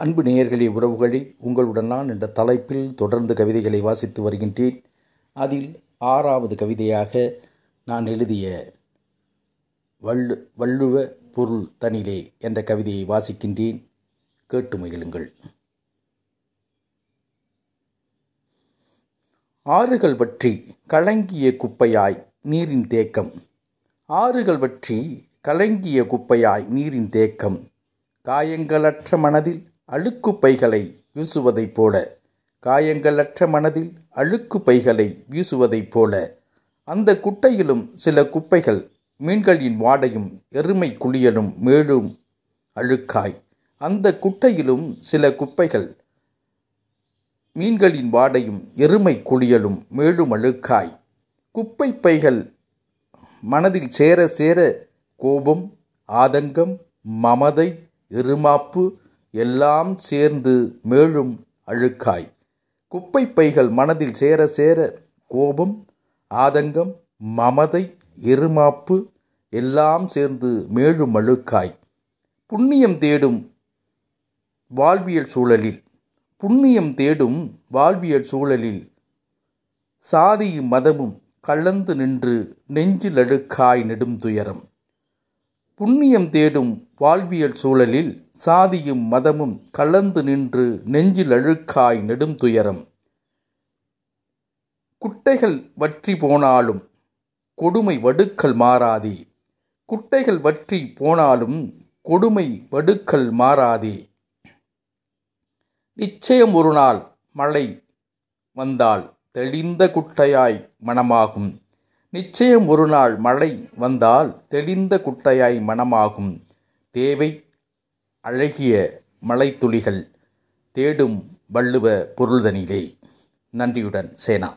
அன்பு நேயர்களே உறவுகளே உங்களுடன் நான் என்ற தலைப்பில் தொடர்ந்து கவிதைகளை வாசித்து வருகின்றேன். அதில் ஆறாவது கவிதையாக நான் எழுதிய வள்ளு வள்ளுவ பொருள் தனிலே என்ற கவிதையை வாசிக்கின்றேன். கேட்டு மகிழுங்கள். ஆறுகள் வற்றி கலங்கிய குப்பையாய் நீரின் தேக்கம். ஆறுகள் வற்றி கலங்கிய குப்பையாய் நீரின் தேக்கம். காயங்களற்ற மனதில் அழுக்கு பைகளை வீசுவதைப் போல. காயங்களற்ற மனதில் அழுக்கு பைகளை வீசுவதைப் போல. அந்த குட்டையிலும் சில குப்பைகள் மீன்களின் வாடையும் எருமை குளியலும் மேலும் அழுக்காய். அந்த குட்டையிலும் சில குப்பைகள் மீன்களின் வாடையும் எருமை குளியலும் மேலும் அழுக்காய். குப்பை பைகள் மனதில் சேர சேர கோபம் ஆதங்கம் மமதை எருமாப்பு எல்லாம் சேர்ந்து மேலும் அழுக்காய். குப்பை பைகள் மனதில் சேர சேர கோபம் ஆதங்கம் மமதை எருமாப்பு எல்லாம் சேர்ந்து மேலும் அழுக்காய். புண்ணியம் தேடும் வாழ்வியல் சூழலில் புண்ணியம் தேடும் வாழ்வியல் சூழலில் சாதியும் மதமும் கலந்து நின்று நெஞ்சில் அழுக்காய் நெடும் துயரம் புண்ணியம் தேடும் வாழ்வியல் சூழலில் சாதியும் மதமும் கலந்து நின்று நெஞ்சில் அழுக்காய் நெடும் துயரம். குட்டைகள் வற்றி போனாலும் கொடுமை வடுக்கல் மாறாதே. குட்டைகள் வற்றி போனாலும் கொடுமை வடுக்கல் மாறாதே. நிச்சயம் ஒரு நாள் மழை வந்தால் தெளிந்த குட்டையாய் மனமாகும். நிச்சயம் ஒரு நாள் மழை வந்தால் தெளிந்த குட்டையாய் மனமாகும். தேவை அழகிய மலைத்துளிகள் தேடும் வள்ளுவ பொருள்தனிலே. நன்றியுடன் சேனா.